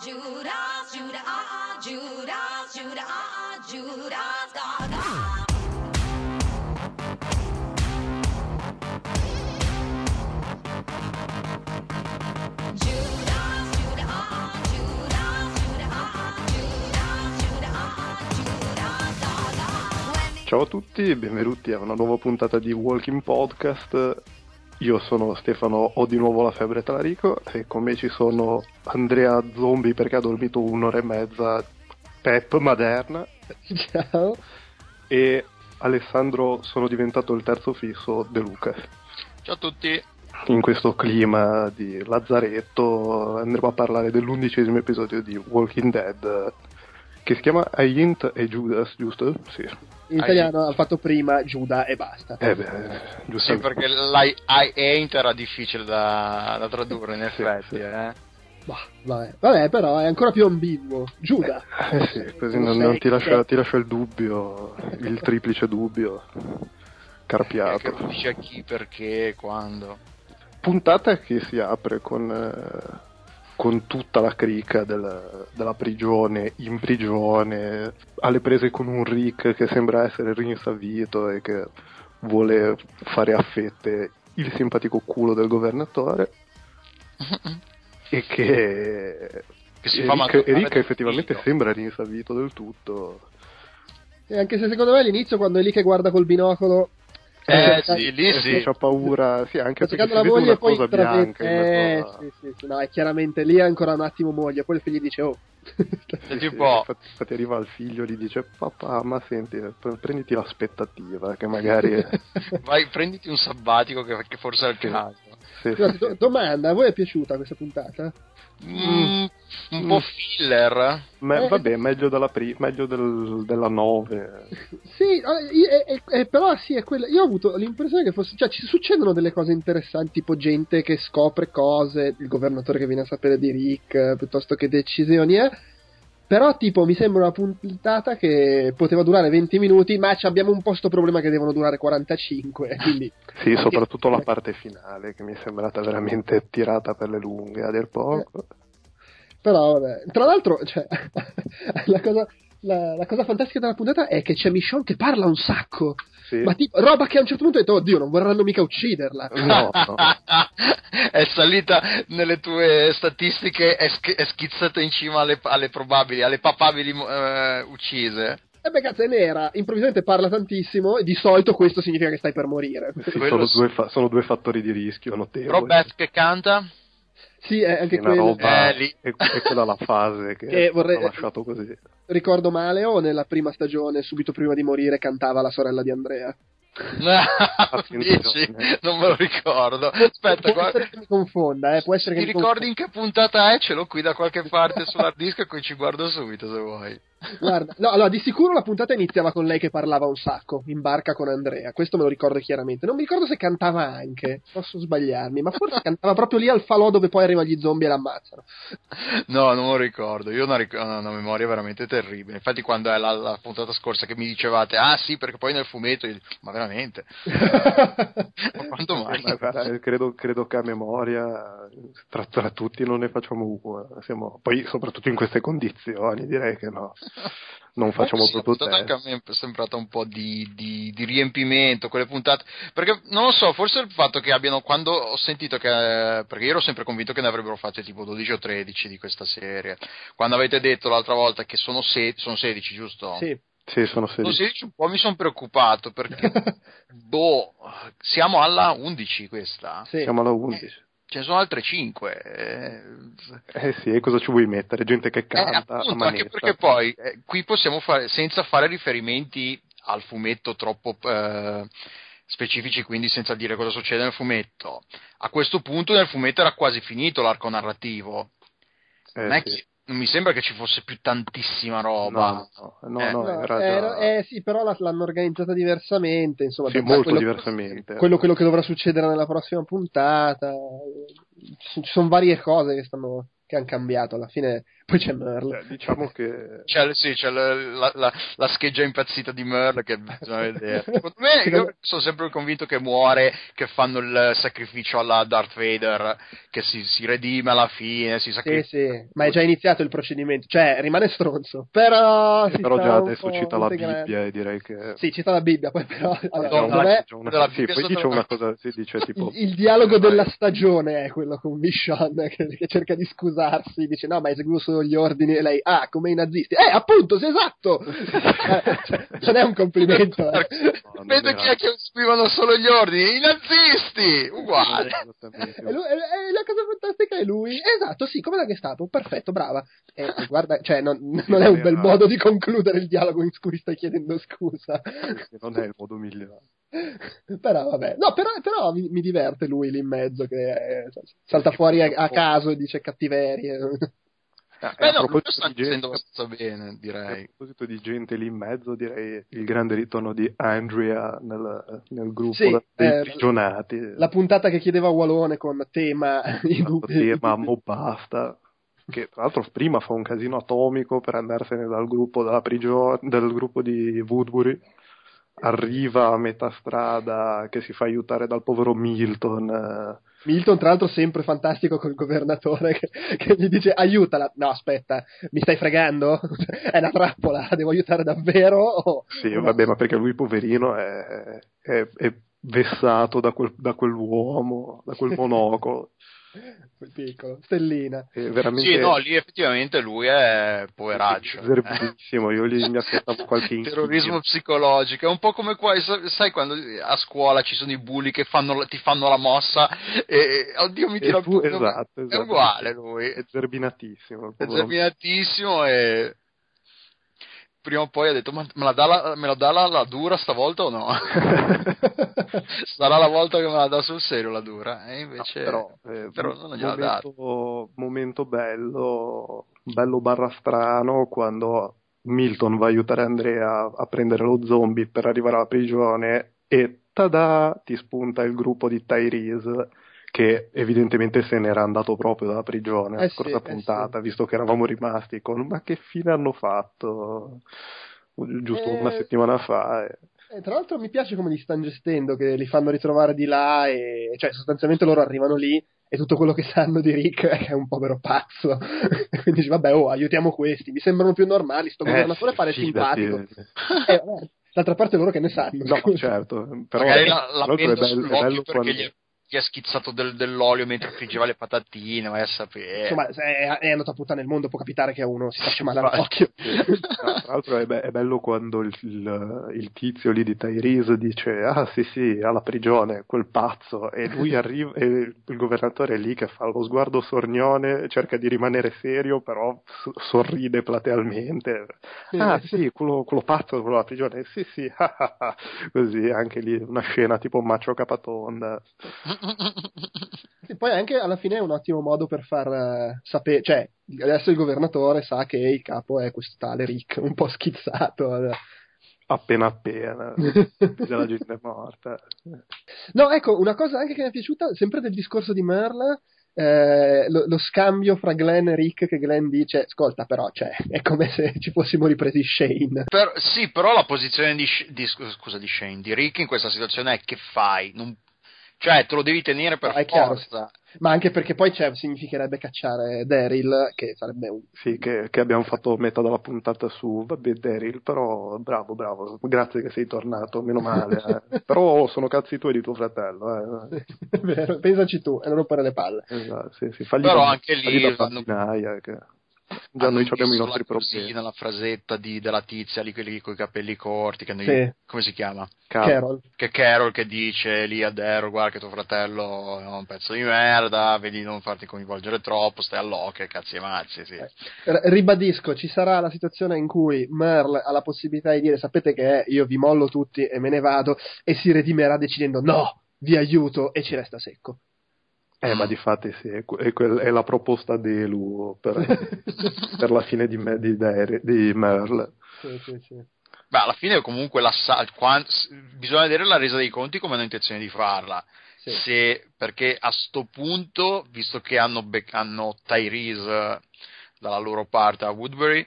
Judas, Judas, ah, Judas. Judas, ah, Judas, ah, ah. When the Ciao a tutti, benvenuti a una nuova puntata di Walking Podcast. Io sono Stefano, ho di nuovo la febbre Talarico e con me ci sono Andrea Zombie perché ha dormito un'ora e mezza, Pep Maderna Ciao. e Alessandro sono diventato il terzo fisso De Luca. Ciao a tutti. In questo clima di lazzaretto andremo a parlare dell'undicesimo episodio di Walking Dead che si chiama Aint e Judas, giusto? Sì. In italiano ha fatto prima Giuda e basta. Eh beh, Sì, giusto. perché l'I ain't era difficile da, da tradurre, in Sì, effetti. sì. Eh. Bah, vabbè. Vabbè, però è ancora più ambiguo. Giuda. Eh sì, così Non non, ti, lascia, ti lascia il dubbio, il triplice dubbio, Che carpiato. capisce a chi, perché, quando. Puntata che si apre con, eh, con tutta la crica del- della prigione, in prigione, alle prese con un Rick che sembra essere rinsavito e che vuole fare a fette il simpatico culo del governatore e che... Che si e fa Rick, maltrattare e Rick dal effettivamente figlio. sembra rinsavito del tutto. E anche se secondo me all'inizio, quando è lì che guarda col binocolo. Eh, sì, lì Eh, sì. C'ha paura, sì, anche Sta perché la vede moglie una e poi cosa bianca in Eh, mezzo a- sì, sì, sì, no, è chiaramente lì è ancora un attimo moglie. Poi il figlio gli dice: Oh. Sì, Senti sì, un po'. Infatti, arriva il figlio e gli dice papà ma senti pre- prenditi l'aspettativa che magari Vai, prenditi un sabbatico che, che forse è il caso. sì, sì, do- domanda: a voi è piaciuta questa puntata? Mm, un po' filler. Ma- Eh. vabbè meglio della pri- meglio del- della 9 Sì, eh, eh, eh, però sì, è quella. Io ho avuto l'impressione che fosse. Cioè, ci succedono delle cose interessanti, tipo gente che scopre cose, il governatore che viene a sapere di Rick, eh, piuttosto che decisioni, eh. Però, tipo, mi sembra una puntata che poteva durare 20 minuti, ma ci abbiamo un po' sto problema che devono durare 45. Quindi, sì soprattutto la parte finale che mi è sembrata veramente tirata per le lunghe a dir poco però, vabbè. Tra l'altro, cioè, la cosa. La, la cosa fantastica della puntata è che c'è Michonne che parla un sacco, sì. ma tipo, roba che a un certo punto ho detto, oddio, non vorranno mica ucciderla. no, no. è salita nelle tue statistiche, è, sch- è schizzata in cima alle, alle probabili, alle papabili eh, uccise. E beh, cazzo, è nera, improvvisamente parla tantissimo e di solito questo significa che stai per morire. Sì, sono, sì. due fa- sono due fattori di rischio notevoli Beth che canta, Sì, è anche quello. roba Eh, lì. è, è quella la fase che, Che vorrei- ho lasciato così Ricordo male o nella prima stagione, subito prima di morire, cantava la sorella di Andrea. dici? Non me lo ricordo. Aspetta, può guarda. essere che mi confonda, eh, può essere che Ti mi ricordi in che puntata è? Ce l'ho qui da qualche parte sull'hard disk e poi ci guardo subito se vuoi. Guarda, no, allora di sicuro la puntata iniziava con lei che parlava un sacco in barca con Andrea. Questo me lo ricordo chiaramente. Non mi ricordo se cantava anche, posso sbagliarmi, ma forse cantava proprio lì al falò dove poi arrivano gli zombie e l'ammazzano. No, non lo ricordo. Io ho una, ric- una memoria veramente terribile. Infatti, quando è la, la puntata scorsa che mi dicevate, ah sì, perché poi nel fumetto, io ma veramente? Ma quanto mai? Ma guarda, credo, credo che a memoria tra, tra tutti non ne facciamo una. Siamo, poi, soprattutto in queste condizioni, direi che no. Non facciamo sì, proprio test. anche a me è sembrata un po' di, di- di riempimento, quelle puntate. Perché non lo so, forse il fatto che abbiano. Quando ho sentito che. Perché io ero sempre convinto che ne avrebbero fatte tipo 12 o 13 di questa serie. Quando avete detto l'altra volta che sono, se- sono 16, giusto? sì. Sì, sono Sono 16. 16 un po' mi sono preoccupato perché. boh, siamo alla 11 questa. Sì. Siamo alla 11. Ce ne sono altre 5. Eh, Eh sì, e cosa ci vuoi mettere? Gente che Eh, canta a appunto, anche perché poi eh, qui possiamo fare, senza fare riferimenti al fumetto troppo eh, specifici, quindi senza dire cosa succede nel fumetto, a questo punto nel fumetto era quasi finito l'arco narrativo. Eh, sì. Non mi sembra che ci fosse più tantissima roba. No, no, no, Eh. no, No, era era- già... eh sì, però la- l'hanno organizzata diversamente, insomma, Sì, molto quello, diversamente. quello, quello che dovrà succedere nella prossima puntata. Ci ci sono varie cose che stanno che hanno cambiato. Alla fine poi c'è Merle. Eh, diciamo che C'è, sì, c'è la, la- la- la scheggia impazzita di Merle che bisogna vedere. Secondo me, io sono sempre convinto che muore, che fanno il sacrificio alla Darth Vader, che si, si redime alla fine, si Sì, sacrifica. sì, ma è già iniziato il procedimento, cioè rimane stronzo, però... si però sta già adesso cita la. Bibbia e direi che Sì, cita la Bibbia, poi però... allora, No, secondo no, me una- della sì, poi dice una cosa, si dice tipo il, il dialogo della stagione è quello con Michonne che, che cerca di scusarsi, dice no ma eseguo solo gli ordini e lei, ah come i nazisti, eh appunto, sì, esatto! Eh, cioè, non è un complimento, eh. non Vedo chi è che scrivono solo gli ordini, i nazisti! Uguale. E lui- e- e la cosa fantastica è lui, esatto, sì, come la Gestapo, perfetto, brava. E, e guarda, cioè, non, non è un bel modo di concludere il dialogo in cui stai chiedendo scusa. Non è il modo migliore. però vabbè, no, però, però mi, mi diverte lui lì in mezzo che eh, salta fuori a, a caso e dice cattiverie. Ah, Eh e a no, proposito questo sta di gente- facendo abbastanza bene, A direi. proposito di gente lì in mezzo, direi il grande ritorno di Andrea nel, nel gruppo Sì, dei eh, prigionati. La puntata che chiedeva Walone con tema i Esatto, tema mo basta. Che tra l'altro prima fa un casino atomico per andarsene dal gruppo della prigione, del gruppo di Woodbury. Arriva a metà strada che si fa aiutare dal povero Milton. eh, Milton, tra l'altro, sempre fantastico col governatore che, che gli dice aiutala. No, aspetta, mi stai fregando? È una trappola, la devo aiutare davvero? O- Sì, no? vabbè, ma perché lui poverino è, è- è vessato da, quel- da quell'uomo, da quel monocolo. Piccolo, stellina. È veramente Sì, no, lì effettivamente lui è poveraccio. zerbissimo. Io lì mi aspettavo qualche inchino. Terrorismo psicologico, è un po' come qua, sa- sai quando a scuola ci sono i bulli che fanno, ti fanno la mossa e oddio mi tira il tu- pugno. esatto, È esatto. uguale lui, È zerbinatissimo. è determinatissimo e prima o poi ha detto ma me la dà la, me la, dà la, la dura stavolta o no? Sarà la volta che me la dà sul serio la dura e invece però, eh, però non gliela momento, momento bello, bello barra strano quando Milton va a aiutare Andrea a prendere lo zombie per arrivare alla prigione e tada ti spunta il gruppo di Tyrese che evidentemente se n'era andato proprio dalla prigione Eh la sì, scorsa eh puntata visto che eravamo rimasti con ma che fine hanno fatto giusto Eh, una settimana fa e- E tra l'altro mi piace come li stanno gestendo, che li fanno ritrovare di là, e cioè sostanzialmente loro arrivano lì e tutto quello che sanno di Rick è che è un povero pazzo. Quindi dici, vabbè, oh, aiutiamo questi, mi sembrano più normali, sto Eh, governatore sì, pare fidati. simpatico. Eh, vabbè, d'altra parte loro che ne sanno. No, certo, però magari la, la l'altro è bello, è bello quando... gli, gli è schizzato del- dell'olio mentre friggeva le patatine, vai a sapere. Insomma, è, è andato a puttana nel mondo, può capitare che a uno si faccia male all'occhio. Tra l'altro è, be- è bello quando il, il- il tizio lì di Tyrese dice ah sì sì alla prigione quel pazzo. E lui arriva e il governatore è lì che fa lo sguardo sornione cerca di rimanere serio però s- sorride platealmente. Ah sì quello, quello pazzo quello alla prigione. Sì sì. Ah, ah, ah. così anche lì una scena tipo macio capatonda E poi anche alla fine è un ottimo modo per far sapere, cioè adesso il governatore sa che il capo è questo tale Rick, un po' schizzato. appena appena già la gente è morta No, ecco, una cosa anche che mi è piaciuta, sempre del discorso di Merle, eh, lo, lo scambio fra Glenn e Rick che Glenn dice, ascolta però, cioè, è come se ci fossimo ripresi Shane. Per- sì, però la posizione di, di- scusa, di Shane, di Rick in questa situazione è che fai? Non- cioè, te lo devi tenere per No, forza. Ma anche perché poi cioè, significherebbe cacciare Daryl, che sarebbe un... Sì, che, che abbiamo fatto metà della puntata su, vabbè, Daryl, però bravo, bravo, grazie che sei tornato, meno male. eh. però sono cazzi tuoi di tuo fratello. Eh. È vero, pensaci tu, e non rompere le palle. Esatto, sì, sì, fagli Però da, anche lì fagli da vanno- bambinaia, che già noi abbiamo i nostri la cosina, problemi. la frasetta di- della tizia lì, quelli con i capelli corti, che noi- Sì. come si chiama? Carol. Che Carol che dice lì a Daryl, guarda che tuo fratello è un pezzo di merda, vedi di non farti coinvolgere troppo, stai all'occhio, cazzi e mazzi, sì. R- ribadisco, ci sarà la situazione in cui Merle ha la possibilità di dire sapete che è, io vi mollo tutti e me ne vado e si redimerà decidendo no, vi aiuto e ci resta secco. Eh, ma di fatti sì, è, que- è quel- è la proposta di Elu per, per la fine di, me, di, di Merle. Sì, sì, sì. Beh, alla fine comunque la sa- quan- s- bisogna vedere la resa dei conti come hanno intenzione di farla. Sì, se, perché a sto punto, visto che hanno, hanno Tyrese dalla loro parte a Woodbury,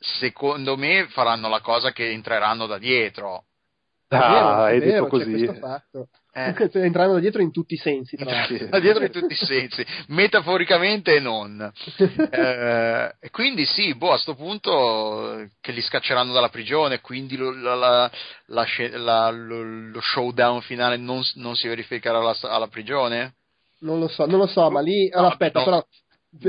secondo me faranno la cosa che entreranno da dietro. È vero, Ah, è hai vero, detto c'è così. Questo. Eh. Entrando dietro in tutti i sensi, tra l'altro. Sì. Da dietro in tutti i sensi, metaforicamente e non. Eh, e quindi sì, boh, a sto punto che li scacceranno dalla prigione, quindi lo, la- la- la lo, lo showdown finale non, non si verificherà alla, alla prigione? Non lo so, non lo so, ma lì... Allora, No, aspetta, no. però...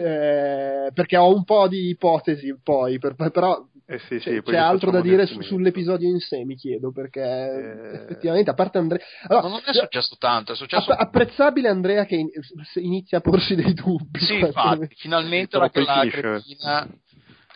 eh, perché ho un po' di ipotesi poi, per- però Eh sì, c'è, sì, poi c'è altro da dire su- sull'episodio in sé, mi chiedo, perché Eh. effettivamente, a parte Andrea... Allora, non è successo tanto, è successo... app- apprezzabile Andrea che in- inizia a porsi dei dubbi. Sì, quando- infatti, finalmente la, cretina...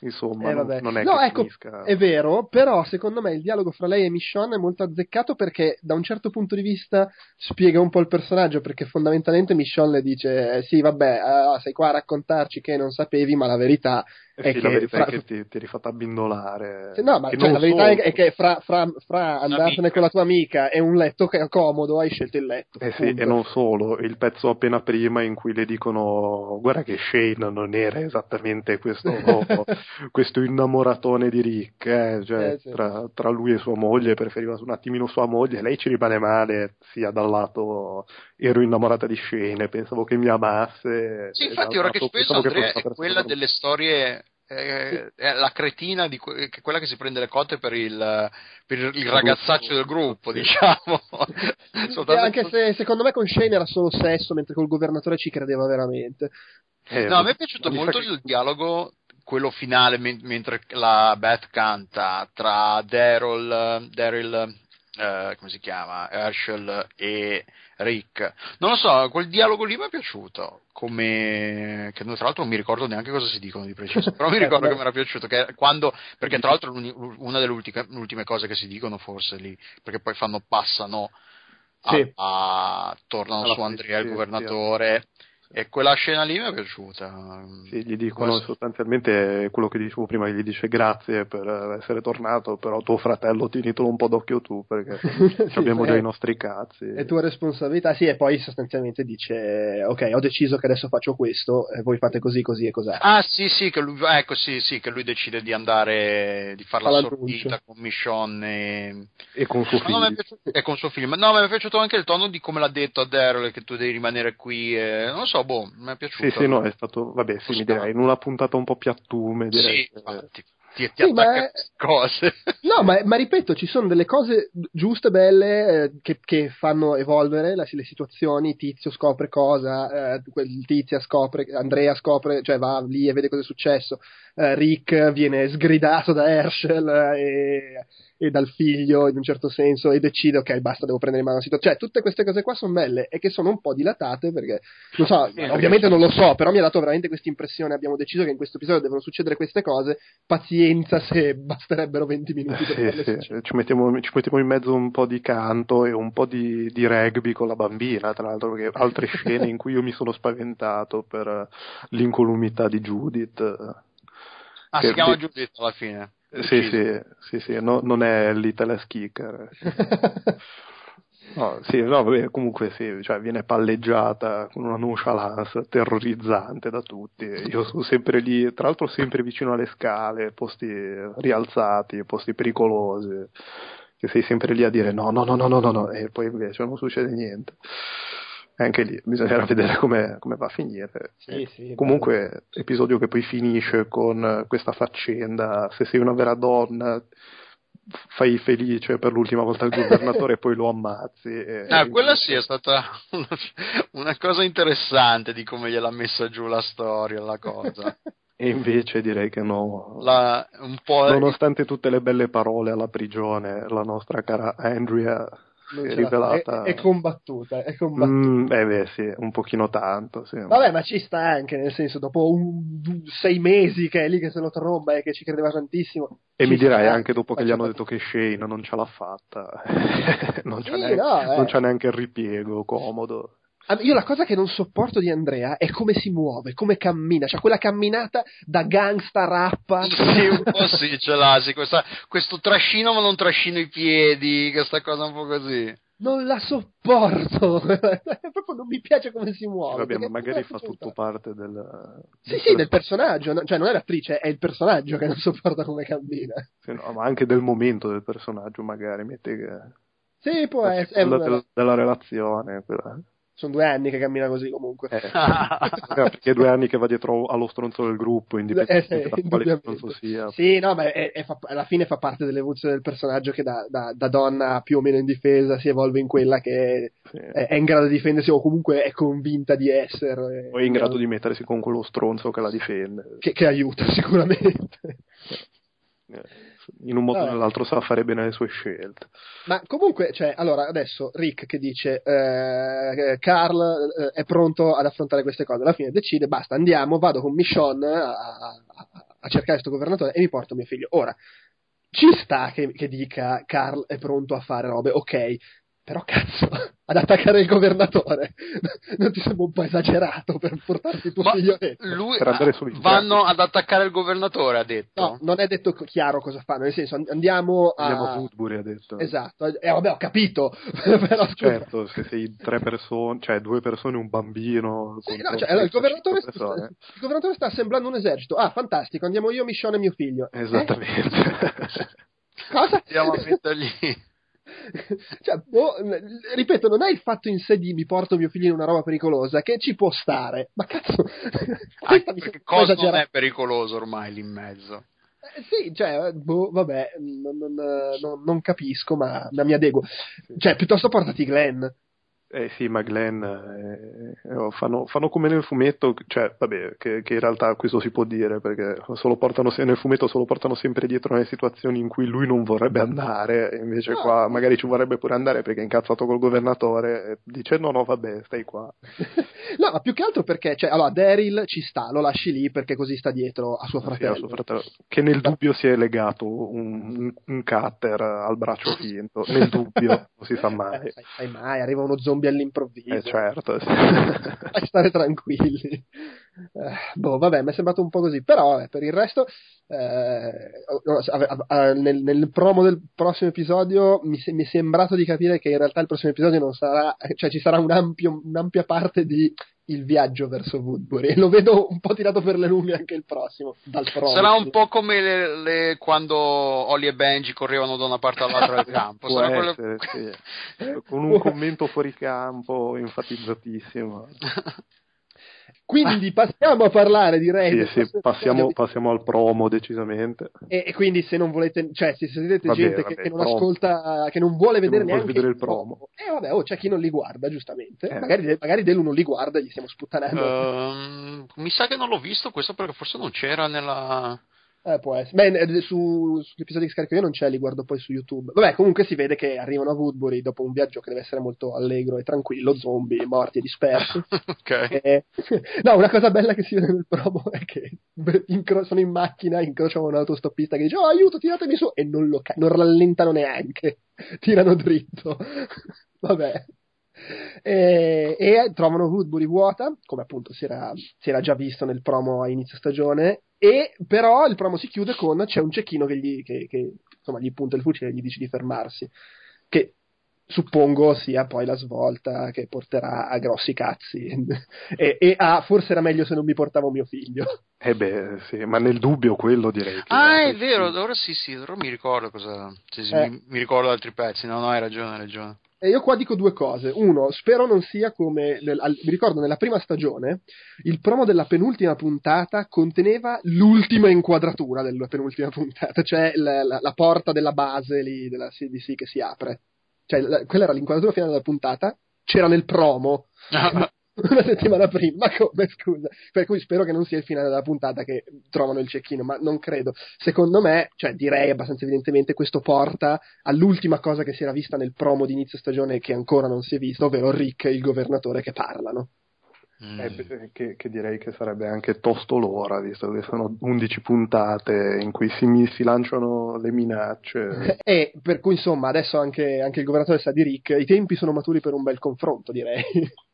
Insomma, Eh, non, vabbè. non è No, che ecco, finisca. È vero, però secondo me il dialogo fra lei e Michonne è molto azzeccato perché da un certo punto di vista spiega un po' il personaggio, perché fondamentalmente Michonne le dice eh, sì vabbè ah, sei qua a raccontarci che non sapevi, ma la verità Eh è sì, che... la verità fra- è che ti, ti eri fatta abbindolare. No, ma cioè, la verità è, solo. è che fra, fra- fra andarsene Un'amica. con la tua amica e un letto che è comodo, hai scelto il letto. Eh sì, e non solo, il pezzo appena prima in cui le dicono guarda che Shane non era esattamente questo, questo innamoratone di Rick, eh, cioè, Eh, sì. tra, tra lui e sua moglie preferiva un attimino sua moglie, lei ci rimane male sia dal lato ero innamorata di Shane, pensavo che mi amasse. Sì, infatti ora che ci penso Andrea è quella persona- delle storie eh, è la cretina di que- che quella che si prende le cotte per il, per il ragazzaccio del gruppo diciamo. Anche se secondo me con Shane era solo sesso, mentre col governatore ci credeva veramente. Eh, no a me è piaciuto molto che- il dialogo quello finale men- mentre la Beth canta tra Daryl Daryl eh, come si chiama? Herschel e Rick. Non lo so quel dialogo lì mi è piaciuto come che tra l'altro non mi ricordo neanche cosa si dicono di preciso però mi ricordo che mi era piaciuto che quando perché tra l'altro una delle ultime, ultime cose che si dicono forse lì perché poi fanno passano a, Sì. a- tornano Alla su Andrea il sì, governatore e quella scena lì mi è piaciuta Sì, gli dicono Questo- sostanzialmente quello che dicevo prima, gli dice grazie per essere tornato, però tuo fratello tienitelo un po' d'occhio tu perché Sì, abbiamo sì, già è- i nostri cazzi. È tua responsabilità, sì, e poi sostanzialmente dice: Ok, ho deciso che adesso faccio questo, e voi fate così, così e così. Ah sì sì che lui, ecco, sì, sì, che lui decide di andare di fare Fa la sortita con Michonne e, E con suo No, mi è figlio. piaciuto- e con suo film no mi è piaciuto anche il tono di come l'ha detto a Daryl che tu devi rimanere qui e, non lo so boh mi è piaciuto Sì, sì, no, è stato, vabbè, sì, mi direi, in una puntata un po' piattume, direi. Sì, infatti, ti, ti Sì, ma cose No, ma, ma ripeto, ci sono delle cose giuste, belle, eh, che, che fanno evolvere la- le situazioni. Tizio scopre cosa, eh, Tizia scopre, Andrea scopre, cioè va lì e vede cosa è successo. eh, Rick viene sgridato da Herschel eh, e, e dal figlio in un certo senso e decide, ok, basta, devo prendere in mano la situazione. Cioè, tutte queste cose qua sono belle e che sono un po' dilatate perché, non so, Sì, ovviamente sì. non lo so, però mi ha dato veramente questa impressione. Abbiamo deciso che in questo episodio devono succedere queste cose. Pazienza se basterebbero 20 minuti per Sì, sì, ci mettiamo, ci mettiamo in mezzo un po' di canto e un po' di, di rugby con la bambina, tra l'altro, perché altre scene in cui io mi sono spaventato per l'incolumità di Judith. ah si chiama Giuditta alla fine Sì, sì, sì, sì, no- non è Little Kicker. No, sì, no, vabbè, comunque sì, cioè viene palleggiata con una nonchalance terrorizzante da tutti. Io sono sempre lì, tra l'altro sempre vicino alle scale, posti rialzati, posti pericolosi, che sei sempre lì a dire no, no, no, no, no, no, no, e poi invece non succede niente. E anche lì bisognerà vedere come, come va a finire. Sì, sì, Comunque, episodio che poi finisce con questa faccenda, se sei una vera donna fai felice per l'ultima volta il governatore e poi lo ammazzi. E, Ah, quella sì è stata una, una cosa interessante di come gliel'ha messa giù la storia, la cosa. E invece direi che no. La- un po' Nonostante tutte le belle parole alla prigione, la nostra cara Andrea Rivelata... È, è combattuta, è combattuta. Mm, eh beh sì, un pochino tanto. Sì. Vabbè, ma ci sta anche, nel senso, dopo un- un- sei mesi che è lì che se lo tromba e che ci credeva tantissimo. E mi dirai sta anche dopo che gli faccia hanno fatica. detto che Shane non ce l'ha fatta, non, c'è Sì, neanche, no, eh. non c'è neanche il ripiego comodo. Io la cosa che non sopporto di Andrea è come si muove, come cammina, cioè quella camminata da gangsta rappa. Sì, un po' sì, ce l'ha, sì, questa- questo trascino ma non trascino i piedi, questa cosa un po' così. non la sopporto. Proprio non mi piace come si muove. Vabbè, ma magari fa tutto parte del... Sì, sì, del personaggio, no? cioè non è l'attrice, è il personaggio che non sopporta come cammina. Sì, no, ma anche del momento del personaggio, magari, metti che... Sì, può essere. è seconda una- del- della relazione. quella- Sono due anni che cammina così comunque. Eh, eh, perché è due anni che va dietro allo stronzo del gruppo, indipendentemente Eh, da quale stronzo sia. Sì, no, ma è- è fa- alla fine fa parte dell'evoluzione del personaggio che da, da- da donna più o meno indifesa si evolve in quella che Sì. è, è in grado di difendersi o comunque è convinta di essere. Poi è in grado di mettersi con quello stronzo che la difende. Che, che aiuta sicuramente. Eh, In un modo o Vabbè. nell'altro sa fare bene le sue scelte. Ma comunque, cioè, allora, adesso Rick che dice eh, Carl eh, è pronto ad affrontare queste cose, alla fine decide, basta, andiamo, vado con Michonne a, a- a cercare questo governatore e mi porto mio figlio. Ora, ci sta che, che dica Carl è pronto a fare robe, ok, però cazzo, ad attaccare il governatore non ti sembra un po' esagerato per portarti tuo Ma figlio lui, Per andare sui vanno ad attaccare il governatore, ha detto. No, non è detto chiaro cosa fanno, nel senso andiamo a... Andiamo a Woodbury, ha detto. Esatto, eh, vabbè, ho capito, però Certo, se sei tre persone, cioè due persone e un bambino. Sì, no, cioè, il, governatore, persone. il governatore sta assemblando un esercito. Ah, fantastico, andiamo io, Michonne e mio figlio. Eh? Esattamente. Cosa? Andiamo a mettergli. cioè, boh, ripeto, non è il fatto in sé di mi porto mio figlio in una roba pericolosa che ci può stare. Ma cazzo, Anche perché cosa non è pericoloso ormai lì in mezzo. Eh, sì, cioè, boh, vabbè, non, non- non- non capisco, ma, ma mi adeguo. Cioè, piuttosto portati Glenn. Eh sì, ma Glenn eh, eh, fanno, fanno come nel fumetto, cioè vabbè, che, che in realtà questo si può dire perché solo portano, se- nel fumetto solo portano sempre dietro nelle situazioni in cui lui non vorrebbe andare, invece No. qua magari ci vorrebbe pure andare perché è incazzato col governatore e dice no no vabbè stai qua. no, ma più che altro perché, cioè, allora, Daryl ci sta, lo lasci lì perché così sta dietro a suo Sì, fratello. a suo fratello. Che nel dubbio si è legato un, un, cutter al braccio finto, nel dubbio, non si sa mai. Eh, sai, sai mai, arriva uno zombie all'improvviso. Eh certo, sì. stare tranquilli. Eh, boh, vabbè, mi è sembrato un po' così, però vabbè, per il resto, eh, no, ave- ave- nel, nel promo del prossimo episodio mi, se- mi è sembrato di capire che in realtà il prossimo episodio non sarà, cioè ci sarà un ampio- un'ampia parte di il viaggio verso Woodbury. E lo vedo un po' tirato per le lunghe anche il prossimo. Dal promo. Sarà un po' come le, le- quando Oli e Benji correvano da una parte all'altra del campo. Può Sarà quello- essere, sì. Con un commento fuori campo enfatizzatissimo. Quindi passiamo a parlare, direi. Sì, del sì, prossimo passiamo, passiamo al promo decisamente. E, e quindi se non volete, cioè se vedete Vabbè, gente vabbè, che, che non promo. ascolta, che non vuole vedere non neanche vedere il promo. eh vabbè, oh, c'è chi non li guarda, giustamente. Eh. Magari, magari Delu non li guarda e gli stiamo sputtanando. Ehm, mi sa che non l'ho visto questo perché forse non c'era nella. Eh, può essere. Beh, eh, su, sugli episodi che scarico io non c'è, li guardo poi su YouTube. Vabbè, comunque si vede che arrivano a Woodbury dopo un viaggio che deve essere molto allegro e tranquillo, zombie, morti e dispersi. ok. Eh, no, una cosa bella che si vede nel promo è che incro- sono in macchina, incrociano un autostoppista che dice oh aiuto, tiratemi su e non, lo ca- non rallentano neanche, tirano dritto. Vabbè. E, e trovano Woodbury vuota, come appunto si era, si era già visto nel promo a inizio stagione, e però il promo si chiude con c'è un cecchino che gli, che- che, insomma, gli punta il fucile e gli dice di fermarsi, che suppongo sia poi la svolta che porterà a grossi cazzi e, e a forse era meglio se non mi portavo mio figlio. Eh beh, sì, ma nel dubbio quello direi che... Ah, è vero, ora sì, sì, ora mi ricordo cosa. sì, sì, Eh. mi, mi ricordo altri pezzi. No, no, hai ragione, hai ragione. E io qua dico due cose. Uno, spero non sia come. nel- al- mi ricordo nella prima stagione, il promo della penultima puntata conteneva l'ultima inquadratura della penultima puntata, cioè la, la- la porta della base lì della CDC che si apre. Cioè, la- quella era l'inquadratura finale della puntata, c'era nel promo. Una settimana prima, ma come scusa? Per cui spero che non sia il finale della puntata che trovano il cecchino, ma non credo. Secondo me, cioè direi abbastanza evidentemente, questo porta all'ultima cosa che si era vista nel promo di inizio stagione che ancora non si è vista, ovvero Rick e il governatore che parlano. Mm. Eh, che, che direi che sarebbe anche tosto l'ora, visto che sono 11 puntate in cui si, si lanciano le minacce. E per cui insomma adesso anche, anche il governatore sa di Rick, i tempi sono maturi per un bel confronto, direi.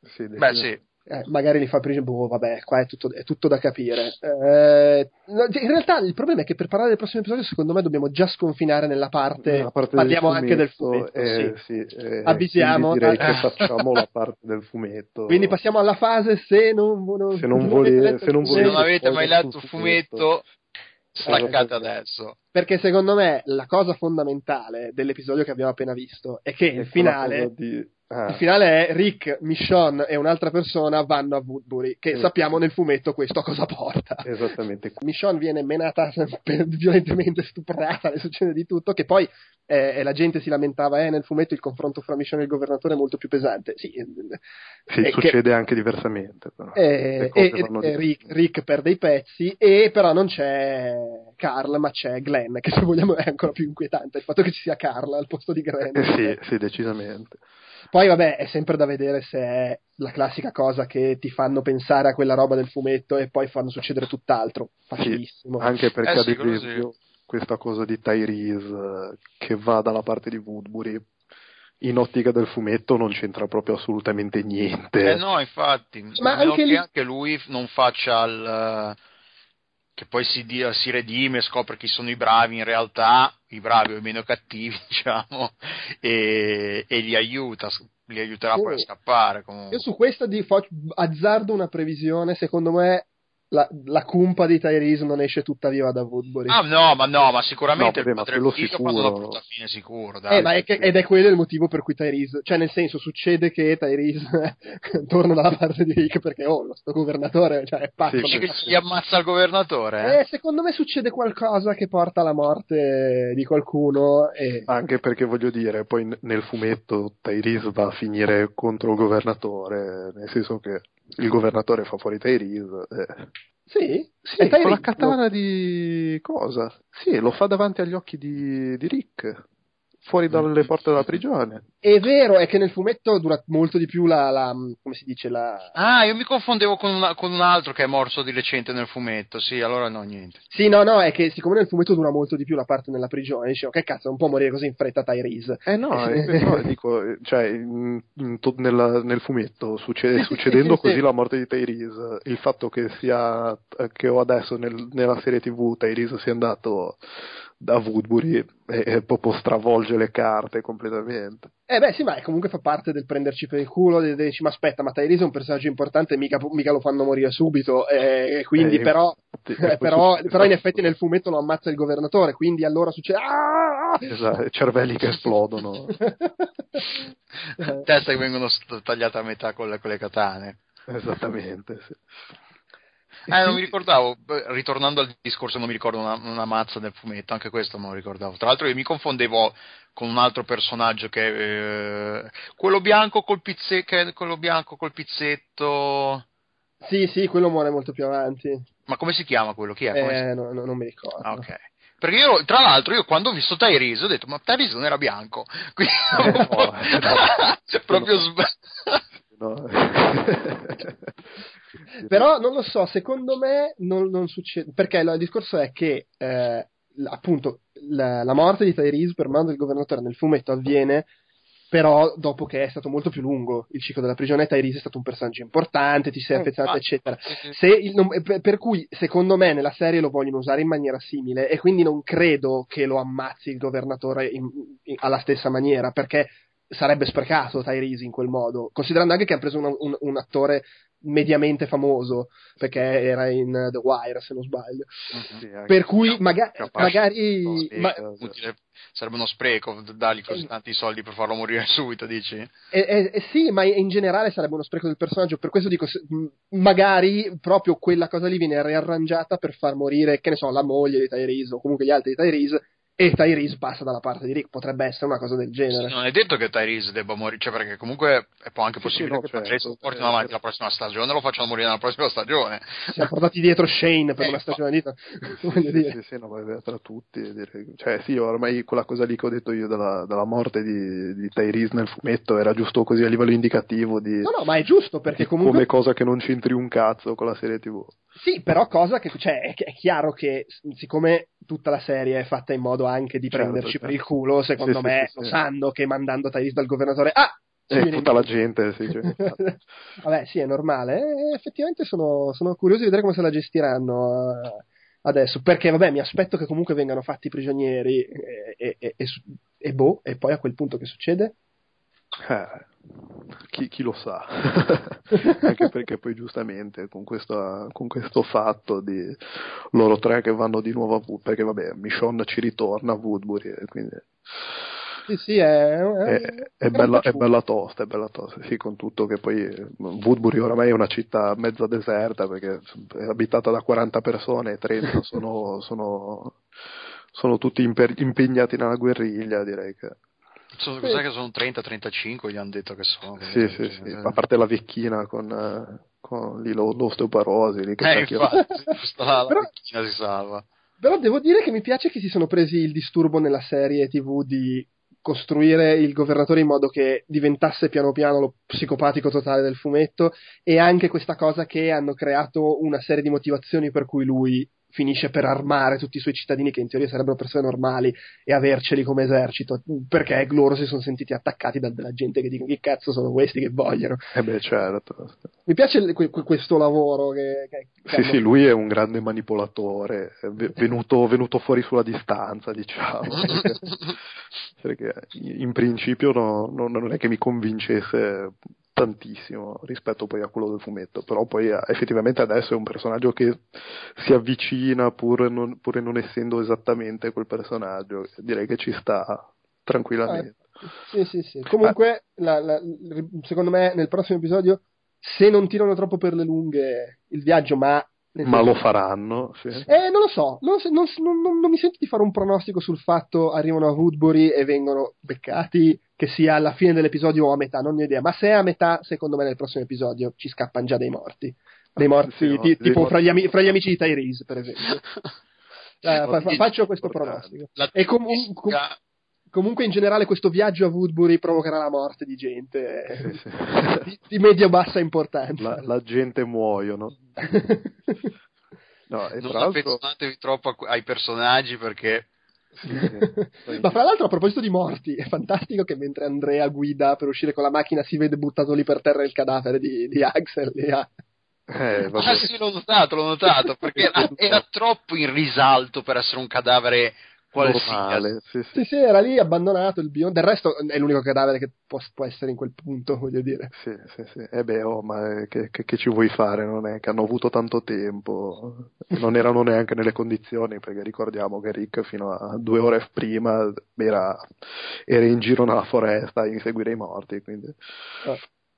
Sì, Beh, sì. Eh, magari li fa per esempio, boh, vabbè, qua è tutto, è tutto da capire. Eh, in realtà il problema è che per parlare del prossimo episodio, secondo me, dobbiamo già sconfinare nella parte. Nella parte parliamo del anche del fumetto, eh, sì. sì, eh, Avvisiamo. direi che Ah. facciamo la parte del fumetto. Quindi passiamo alla fase se non, non- Se non avete vole- letto se non il Se volete non avete mai letto il fumetto, staccate adesso. Perché secondo me la cosa fondamentale dell'episodio che abbiamo appena visto è che il Ecco la finale, di- ah, il finale è Rick, Michonne e un'altra persona vanno a Woodbury, che Sì. sappiamo nel fumetto questo a cosa porta. Esattamente. Michonne viene menata violentemente stuprata, le succede di tutto, che poi eh, e la gente si lamentava, eh, nel fumetto il confronto fra Michonne e il governatore è molto più pesante. Sì, eh, Sì, eh, che- succede anche diversamente. Eh, e- e di- Rick, Rick perde i pezzi e però non c'è Carl ma c'è Glenn che se vogliamo è ancora più inquietante il fatto che ci sia Carl al posto di Glenn Eh, sì, sì, decisamente. Poi vabbè è sempre da vedere se è la classica cosa che ti fanno pensare a quella roba del fumetto e poi fanno succedere tutt'altro facilissimo Anche perché, Eh sì, ad quello sì. esempio, questa cosa di Tyrese eh, che va dalla parte di Woodbury in ottica del fumetto non c'entra proprio assolutamente niente. Eh no, infatti, Ma anche anche lui non faccia il... che poi si, si redime, scopre chi sono i bravi in realtà, i bravi o i meno cattivi, diciamo, e, e li aiuta, li aiuterà Sì. poi a scappare comunque. io su questo di azzardo una previsione secondo me la, la cumpa di Tyrese non esce tutta viva da Woodbury Ah no, ma no, ma sicuramente No, vabbè, ma sicuro. fine sicuro, dai. Eh, ma è che- ed è quello il motivo per cui Tyrese, cioè nel senso succede che Tyrese torna dalla parte di Rick perché oh, lo sto governatore cioè, è pazzo. Sì, che gli ammazza il governatore? Eh? Eh, secondo me succede qualcosa che porta alla morte di qualcuno e... Anche perché voglio dire, poi nel fumetto Tyrese va a finire contro il governatore, nel senso che il governatore fa fuori Tyrese. eh. Sì? Sì, con la katana di cosa? Sì, lo fa davanti agli occhi di, di Rick, fuori dalle porte della prigione. È vero, è che nel fumetto dura molto di più la, la- come si dice, la... Ah, io mi confondevo con, una- con un altro che è morso di recente nel fumetto, sì, allora no, niente. Sì, no, no, è che siccome nel fumetto dura molto di più la parte nella prigione, dicevo, che cazzo, non può morire così in fretta Tyrese. Eh no, eh, no, dico, eh, cioè, in- in to- nella- nel fumetto succede- succedendo sì, sì, così sì. la morte di Tyrese, il fatto che sia eh, che ho adesso nel- nella serie TV Tyrese sia andato da Woodbury e, e proprio stravolge le carte completamente. Eh beh sì, ma comunque fa parte del prenderci per il culo, del dici, ma aspetta, ma Tyrese è un personaggio importante, mica, mica lo fanno morire subito, e e quindi Eh, però, infatti, eh, però, succede- però in effetti nel fumetto lo ammazza il governatore, quindi allora succede... Ah! Esatto, cervelli che esplodono. Eh, Teste che vengono tagliate a metà con le, con le katane. Esattamente, sì. Eh, non mi ricordavo, ritornando al discorso, non mi ricordo una, una mazza del fumetto, anche questo non lo ricordavo. Tra l'altro io mi confondevo con un altro personaggio che eh, quello bianco col pizzetto, quello bianco col pizzetto. sì, sì, quello muore molto più avanti. Ma come si chiama quello? Chi è? Come si- Eh, no, no, non mi ricordo. Ah, ok. Perché io, tra l'altro, io quando ho visto Tyrese ho detto, ma Tyrese non era bianco. Quindi, Eh, no, eh, no. Cioè, proprio sb- No. Però non lo so, secondo me non, non succede. Perché il discorso è che, eh, appunto, la, la morte di Tyrese per mano del governatore nel fumetto avviene. Però dopo che è stato molto più lungo il ciclo della prigione, Tyrese è stato un personaggio importante, ti sei Eh, affezionato, eccetera. Sì. Se il- per cui, secondo me, nella serie lo vogliono usare in maniera simile, e quindi non credo che lo ammazzi il governatore in- in- alla stessa maniera, perché sarebbe sprecato Tyrese in quel modo, considerando anche che ha preso un, un- un attore mediamente famoso, perché era in uh, The Wire, se non sbaglio. Mhm. Sì, Per cui maga- magari... Ma- eh, Utile- sarebbe uno spreco dargli così tanti soldi per farlo morire subito, dici? Eh, eh, eh, sì, ma in generale sarebbe uno spreco del personaggio. Per questo dico, se- magari proprio quella cosa lì viene riarrangiata per far morire, che ne so, la moglie di Tyrese o comunque gli altri di Tyrese. E Tyrese passa dalla parte di Rick. Potrebbe essere una cosa del genere. Non è detto che Tyrese debba morire, cioè perché comunque è anche Sì, possibile sì, no, che certo. Patrice lo portino Eh, avanti la prossima stagione lo facciano morire nella prossima stagione. Si siamo portati dietro Shane per Eh, una stagione di voglio Sì, sì, sì, no, ma tra tutti, cioè sì, ormai quella cosa lì che ho detto io della, della morte di, di Tyrese nel fumetto era giusto così a livello indicativo di, No, no, ma è giusto perché comunque. come cosa che non c'entri un cazzo con la serie tv. Sì, però cosa che. Cioè, è, è chiaro che siccome tutta la serie è fatta in modo anche di Certo, prenderci certo. per il culo, secondo Sì, me sì, lo sanno che mandando Tyrese dal governatore. Ah! E viene tutta la gente, sì, cioè, Vabbè, sì, è normale. E effettivamente sono, sono curioso di vedere come se la gestiranno eh, adesso. Perché, vabbè, mi aspetto che comunque vengano fatti prigionieri e, e, e, e, boh, e poi a quel punto che succede? Eh, chi, chi lo sa? Anche perché poi giustamente con, questa- con questo fatto di loro tre che vanno di nuovo a Woodbury, perché vabbè, Michonne ci ritorna a Woodbury, e quindi Sì, sì, è, è, è, è bella, è bella tosta, è bella tosta, sì, con tutto che poi eh, Woodbury oramai è una città mezza deserta perché è abitata da 40 persone e 30 sono, sono, sono tutti imper- impegnati nella guerriglia, direi che... Sono, cos'è che sono 30-35 gli hanno detto che sono. Sì, sì, sì, a parte la vecchina con, eh, con lì lo- l'osteoporosi, lì che Eh, infatti, sta la Però- vecchina si salva. Però devo dire che mi piace che si sono presi il disturbo nella serie TV di costruire il governatore in modo che diventasse piano piano lo psicopatico totale del fumetto e anche questa cosa che hanno creato una serie di motivazioni per cui lui finisce per armare tutti i suoi cittadini che in teoria sarebbero persone normali e averceli come esercito perché loro si sono sentiti attaccati da della gente che dicono che cazzo sono questi che vogliono Eh beh, certo. mi piace il- que- que- questo lavoro che, che- Sì, hanno sì, lui è un grande manipolatore, ve- venuto, venuto fuori sulla distanza, diciamo. Perché, perché in principio no- no- non è che mi convincesse tantissimo rispetto poi a quello del fumetto, però poi eh, effettivamente adesso è un personaggio che si avvicina pur non, pur non essendo esattamente quel personaggio, direi che ci sta tranquillamente. Sì, sì, sì. Comunque, la- la- secondo me, nel prossimo episodio, se non tirano troppo per le lunghe il viaggio, ma. Nel Ma senso- lo faranno, sì. Eh, non lo so, non, non- non- non- non mi sento di fare un pronostico sul fatto arrivano a Woodbury e vengono beccati, che sia alla fine dell'episodio o a metà, non ho idea, ma se è a metà, secondo me nel prossimo episodio ci scappano già dei morti. Dei morti, Sì, ti- dei tipo morti. Fra, gli ami- fra gli amici di Tyrese, per esempio. Eh, fa- fa- faccio questo pronostico. La E comun- com- tedesca- comunque in generale questo viaggio a Woodbury provocherà la morte di gente eh, Sì, sì. di, di medio-bassa importanza. La, la gente muoiono. No, e non affezionatevi troppo ai personaggi perché sì. Ma fra l'altro, a proposito di morti, è fantastico che mentre Andrea guida per uscire con la macchina si vede buttato lì per terra il cadavere di, di Axel. lì a- Eh, vabbè. Ah sì, l'ho notato, l'ho notato, perché era, era troppo in risalto per essere un cadavere qualsiasi. normale, sì, sì. Sì, sì, era lì abbandonato il biondo. Del resto è l'unico cadavere che può, può essere in quel punto, voglio dire. Sì, sì, sì. Eh beh, oh, ma eh, che, che- che ci vuoi fare? Non è che hanno avuto tanto tempo, non erano neanche nelle condizioni, perché ricordiamo che Rick fino a due ore prima era, era in giro nella foresta a inseguire i morti, quindi...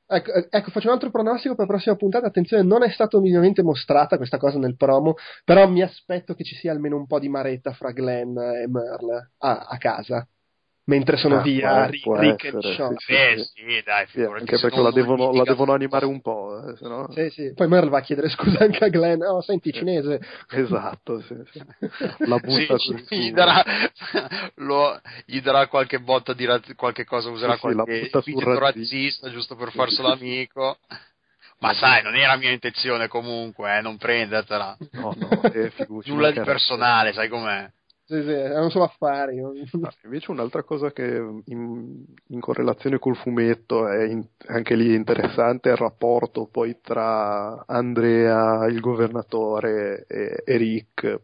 Ecco, ecco, faccio un altro pronostico per la prossima puntata. Attenzione, non è stato minimamente mostrata questa cosa nel promo, però mi aspetto che ci sia almeno un po' di maretta fra Glenn e Merle a, a casa. Mentre sono Ah, via può- Rick, può Rick e essere, Sean. sì, Eh sì. sì, dai, Sì, figurati anche perché la devono, la devono animare un po', eh, se no... Sì, sì. Poi Merle va a chiedere scusa anche a Glenn. Oh, senti, cinese. Esatto, sì, sì. La Sì, butta così gli, darà, lo- gli darà qualche botta di raz- qualche cosa, userà Sì, sì, qualche epiteto razzista. giusto per farselo amico. Ma sai, non era mia intenzione comunque, eh, non prendetela. No, no, eh, Nulla di personale, sai com'è? Sì, sì, erano solo affari. Ah, Invece un'altra cosa che in, in correlazione col fumetto è in- anche lì interessante è il rapporto poi tra Andrea, il governatore e, e Rick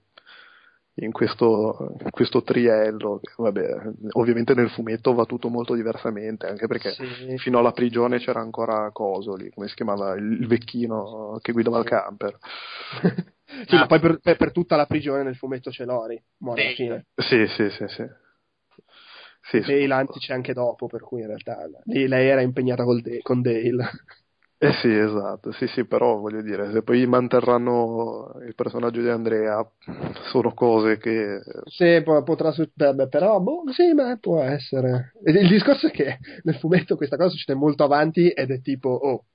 in questo, in questo triello. Vabbè, ovviamente nel fumetto va tutto molto diversamente, anche perché Sì. fino alla prigione c'era ancora Coso lì, come si chiamava, il, il vecchino che guidava il camper. Sì, Ah. ma poi per, per- per tutta la prigione nel fumetto c'è Lori. Muore alla fine. Sì, sì, sì, sì. Sì, E sì. Lanti c'è anche dopo, per cui in realtà lì lei era impegnata col De- con Dale. Eh sì, esatto, sì sì, però voglio dire, se poi manterranno il personaggio di Andrea, sono cose che... Sì, po- potrà succedere, però, boh, sì, ma può essere. E Il discorso è che nel fumetto questa cosa succede molto avanti ed è tipo, oh,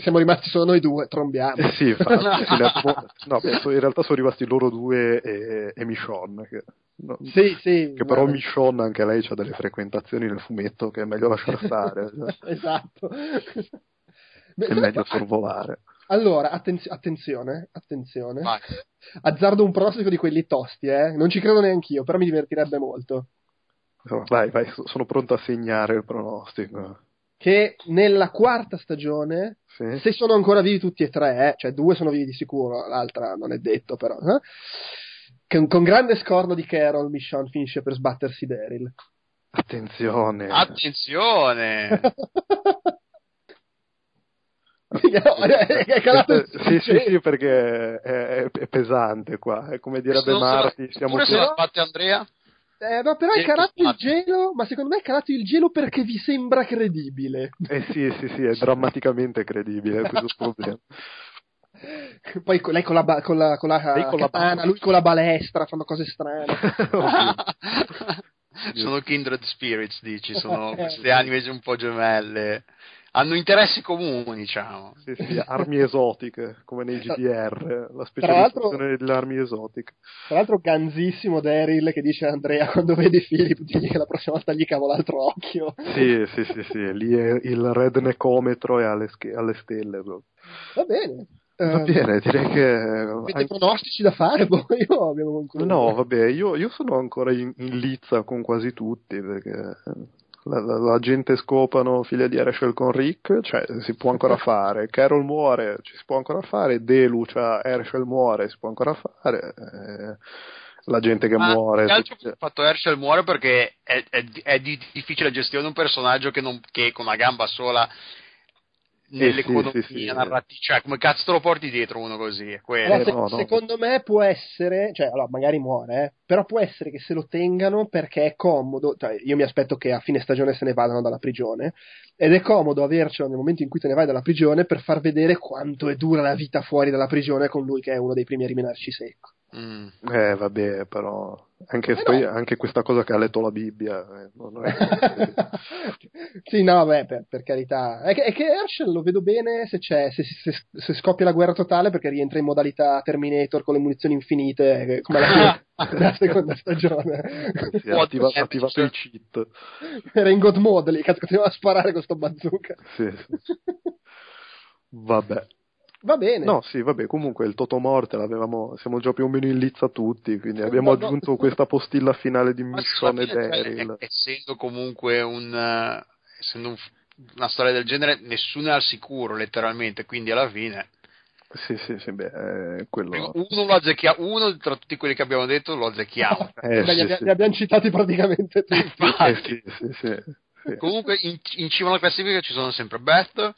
siamo rimasti solo noi due, trombiamo. Eh sì, infatti, no, penso, in realtà sono rimasti loro due e, e Michonne, che, no, Sì, sì. che però ma- Michonne anche lei ha delle frequentazioni nel fumetto che è meglio lasciare stare, cioè, esatto. Beh, è meglio sorvolare. Allora, attenz- attenzione, attenzione. Vai. Azzardo un pronostico di quelli tosti, eh. Non ci credo neanch'io, però mi divertirebbe molto. Vai, vai, so- sono pronto a segnare il pronostico. Che nella quarta stagione, Sì. se sono ancora vivi tutti e tre, eh, cioè due sono vivi di sicuro, l'altra non è detto però, eh, con, con grande scorno di Carol, Michonne finisce per sbattersi Daryl. Attenzione. Attenzione! È, calato sì, sì, sì, perché è, è- pesante qua. È come direbbe Marti, siamo Oppure se la sbatte Andrea? Eh, no, però è calato il gelo, ma secondo me è calato il gelo perché vi sembra credibile. Eh sì, sì, sì, è drammaticamente credibile questo problema. Poi lei con la, ba- con la, con la Lei con la katana, ba- lui con la balestra, fanno cose strane. sono kindred spirits, dici, sono Eh. queste anime un po' gemelle. Hanno interessi comuni, diciamo. Sì, sì, armi esotiche, come nei GDR, la Tra l'altro- specializzazione delle armi esotiche. Tra l'altro ganzissimo Daryl che dice a Andrea quando vede Philip, digli che la prossima volta gli cavo l'altro occhio. Sì, sì, sì, sì, lì è il redneckometro è alle, sch- alle stelle. proprio. Va bene. Va Eh, bene, direi che... Avete anche- pronostici da fare? Boh, io abbiamo concluso. No, vabbè, io, io sono ancora in, in lizza con quasi tutti, perché la, la- la gente scopano figlia di Herschel con Rick, cioè si può ancora fare, Carol muore, ci si può ancora fare, Delu, cioè Herschel muore, si può ancora fare, eh, la gente che Ma muore... il fatto Herschel muore perché è, è- è di difficile gestione un personaggio che, non- che con una gamba sola nell'economia sì, sì, sì. narrativa, cioè come cazzo te lo porti dietro uno così? È quello. Allora, Eh, se- no, no. Secondo me può essere, cioè, allora, magari muore, eh, però può essere che se lo tengano perché è comodo. Cioè, io mi aspetto che a fine stagione se ne vadano dalla prigione. Ed è comodo avercelo nel momento in cui te ne vai dalla prigione per far vedere quanto è dura la vita fuori dalla prigione con lui che è uno dei primi a rimenarci secco. Mm. Eh, vabbè, però anche, Eh, poi- no. anche questa cosa che ha letto la Bibbia, eh, non è- sì, no, beh, per, per carità. È che, è che Herschel lo vedo bene se, c'è, se, se- se scoppia la guerra totale perché rientra in modalità Terminator con le munizioni infinite, eh, come alla fine della seconda stagione. si è attiva- ha attivato il cheat. Era in God Mode lì, cazzo, continuava a sparare con sto bazooka. Sì, sì. Vabbè. Va bene. No, sì, vabbè, comunque il Totomorte l'avevamo, siamo già più o meno in lizza tutti, quindi No, abbiamo no. aggiunto questa postilla finale di Michonne e cioè, Daryl. essendo comunque un, eh, essendo un una storia del genere, nessuno è al sicuro, letteralmente. Quindi alla fine, Sì, sì, sì, beh, eh, quello... uno, lo azzecchia- uno tra tutti quelli che abbiamo detto lo azzecchiamo. Eh, Beh, sì, sì. li abbiamo citati praticamente tutti. Eh, sì, sì, sì. Comunque, in, in cima alla classifica ci sono sempre Beth.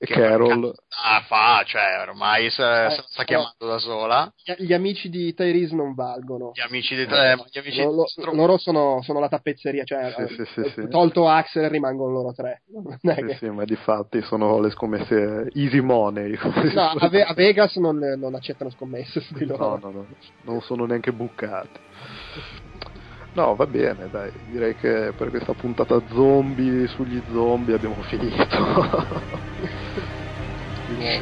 Che Carol, Ah, fa, cioè, ormai se, se la sta Eh, chiamando da sola. Gli, amici di Tyrese non valgono. Gli amici di eh, ma gli amici Lo- lo- di loro sono, sono la tappezzeria, cioè Sì, sì, sì, eh, sì. tolto Axel rimangono loro tre. Non è sì, che- sì, ma di fatti sono le scommesse easy money. No, a, Ve- a Vegas non, non accettano scommesse su di loro. No, no, no, non sono neanche bucati. No, va bene, dai, direi che per questa puntata zombie sugli zombie abbiamo finito.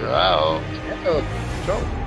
Ciao. Eh, Ciao.